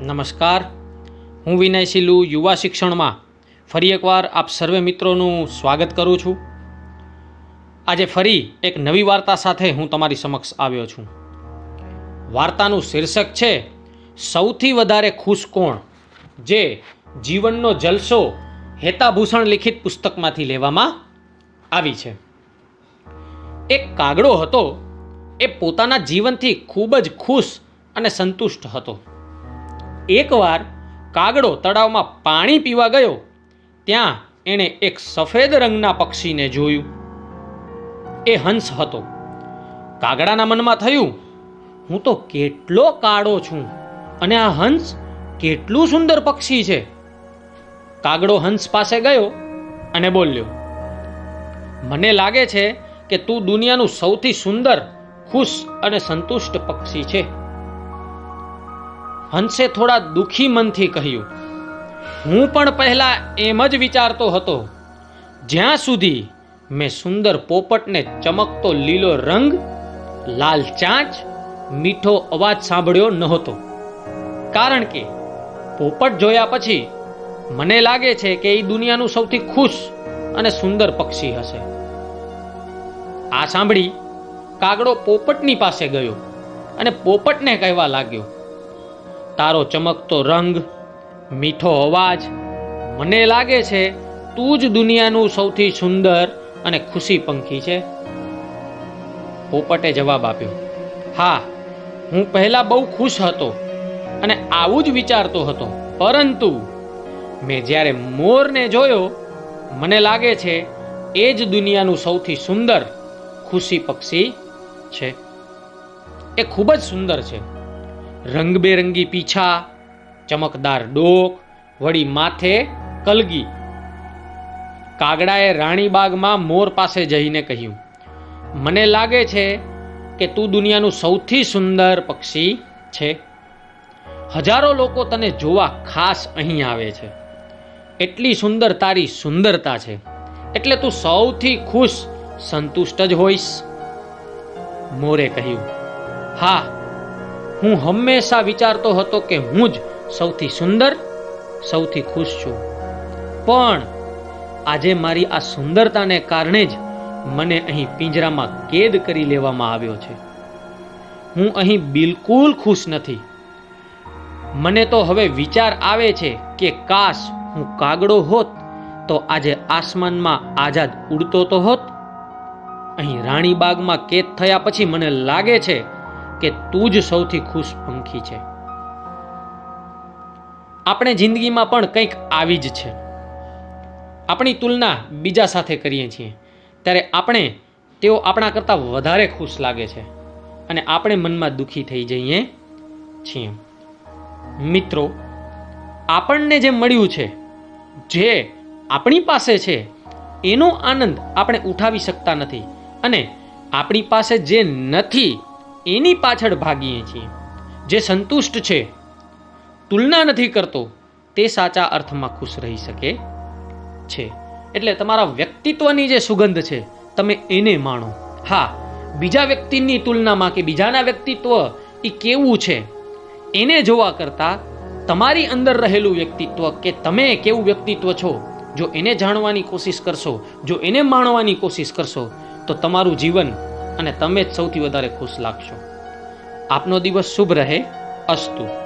નમસ્કાર. હું વિનય સિલુ યુવા શિક્ષણમાં. ફરી એકવાર આપ સર્વે મિત્રોનું સ્વાગત કરું છું. આજે ફરી એક નવી વાર્તા સાથે હું તમારી સમક્ષ આવ્યો છું. વાર્તાનું શીર્ષક છે, સૌથી વધારે ખુશ કોણ જે જીવનનો જલસો હેતાભૂષણ લિખિત પુસ્તકમાંથી લેવામાં આવી છે. એક કાગડો હતો, એ પોતાના જીવનથી ખૂબ જ ખુશ અને સંતુષ્ટ હતો. એકવાર કાગડો તળાવમાં પાણી પીવા ગયો, ત્યાં એણે એક સફેદ રંગના પક્ષીને જોયું. એ હંસ હતો. કાગડાના મનમાં થયું, હું તો કેટલો કાળો છું અને આ હંસ કેટલું સુંદર પક્ષી છે. કાગડો હંસ પાસે ગયો અને બોલ્યો, મને લાગે છે કે તું દુનિયાનું સૌથી સુંદર, ખુશ અને સંતુષ્ટ પક્ષી છે. હંસે થોડા દુખી મનથી કહ્યું, હું પણ પહેલા એમ જ વિચારતો હતો, જ્યાં સુધી મેં સુંદર પોપટને ચમકતો લીલો રંગ, લાલ ચાંચ, મીઠો અવાજ સાંભળ્યો નહોતો. કારણ કે પોપટ જોયા પછી મને લાગે છે કે એ દુનિયાનું સૌથી ખુશ અને સુંદર પક્ષી હશે. આ સાંભળી કાગડો પોપટની પાસે ગયો અને પોપટને કહેવા લાગ્યો તારો ચમકતો રંગ, મીઠો અવાજ. મને લાગે છે તું જ દુનિયાનું સૌથી સુંદર અને ખુશી પંખી છે. પોપટે જવાબ આપ્યો, હા, હું પહેલા બહુ ખુશ હતો અને આવું જ વિચારતો હતો. પરંતુ મેં જ્યારે મોરને જોયો, મને લાગે છે એ જ દુનિયાનું સૌથી સુંદર ખુશી પક્ષી છે. એ ખૂબ જ સુંદર છે. રંગબેરંગી પીછા, ચમકદાર ડોક, વળી માથે કલગી. કાગડાએ રાણીબાગમાં મોર પાસે જઈને કહ્યું, મને લાગે છે કે તું દુનિયાનું સૌથી સુંદર પક્ષી છે. હજારો લોકો તને જોવા ખાસ અહીં આવે છે. એટલી સુંદર તારી સુંદરતા છે. એટલે તું સૌથી ખુશ, સંતુષ્ટ જ હોઈશ. મોરે કહ્યું, હા હું હંમેશા વિચારતો હતો કે હું જ સૌથી સુંદર, સૌથી ખુશ છું. પણ આજે મારી આ સુંદરતાને કારણે જ મને અહીં પિંજરામાં કેદ કરી લેવામાં આવ્યો છે. હું અહીં બિલકુલ ખુશ નથી. મને તો હવે વિચાર આવે છે કે કાશ હું કાગડો હોત, તો આજે આસમાનમાં આઝાદ ઉડતો તો હોત. અહીં રાણીબાગમાં કેદ થયા પછી મને લાગે છે કે તું જ સૌથી ખુશ પંખી છે. આપણે જિંદગીમાં પણ કંઈક આવી જ છે. આપણી તુલના બીજા સાથે કરીએ છીએ. ત્યારે આપણે, તેઓ આપણા કરતાં વધારે ખુશ લાગે છે. અને આપણે મનમાં દુઃખી થઈ જઈએ છીએ. મિત્રો, આપણને જે મળ્યું છે, જે આપણી પાસે છે, એનો આનંદ આપણે ઉઠાવી શકતા નથી. અને આપણી પાસે જે નથી એની પાછળ ભાગીએ છીએ. જે સંતુષ્ટ છે, તુલના નથી કરતો, તે સાચા અર્થમાં ખુશ રહી શકે છે. એટલે તમારા વ્યક્તિત્વની જે સુગંધ છે, તમે એને માણો. હા, બીજા વ્યક્તિની તુલનામાં કે બીજાના વ્યક્તિત્વ એ કેવું છે, એને જોવા કરતાં તમારી અંદર રહેલું વ્યક્તિત્વ કે તમે કેવું વ્યક્તિત્વ છો, જો એને જાણવાની કોશિશ કરશો, જો એને માણવાની કોશિશ કરશો, તો તમારું જીવન અને તમે જ સૌથી વધારે ખુશ લાગશો. આપનો દિવસ શુભ રહે. અસ્તુ.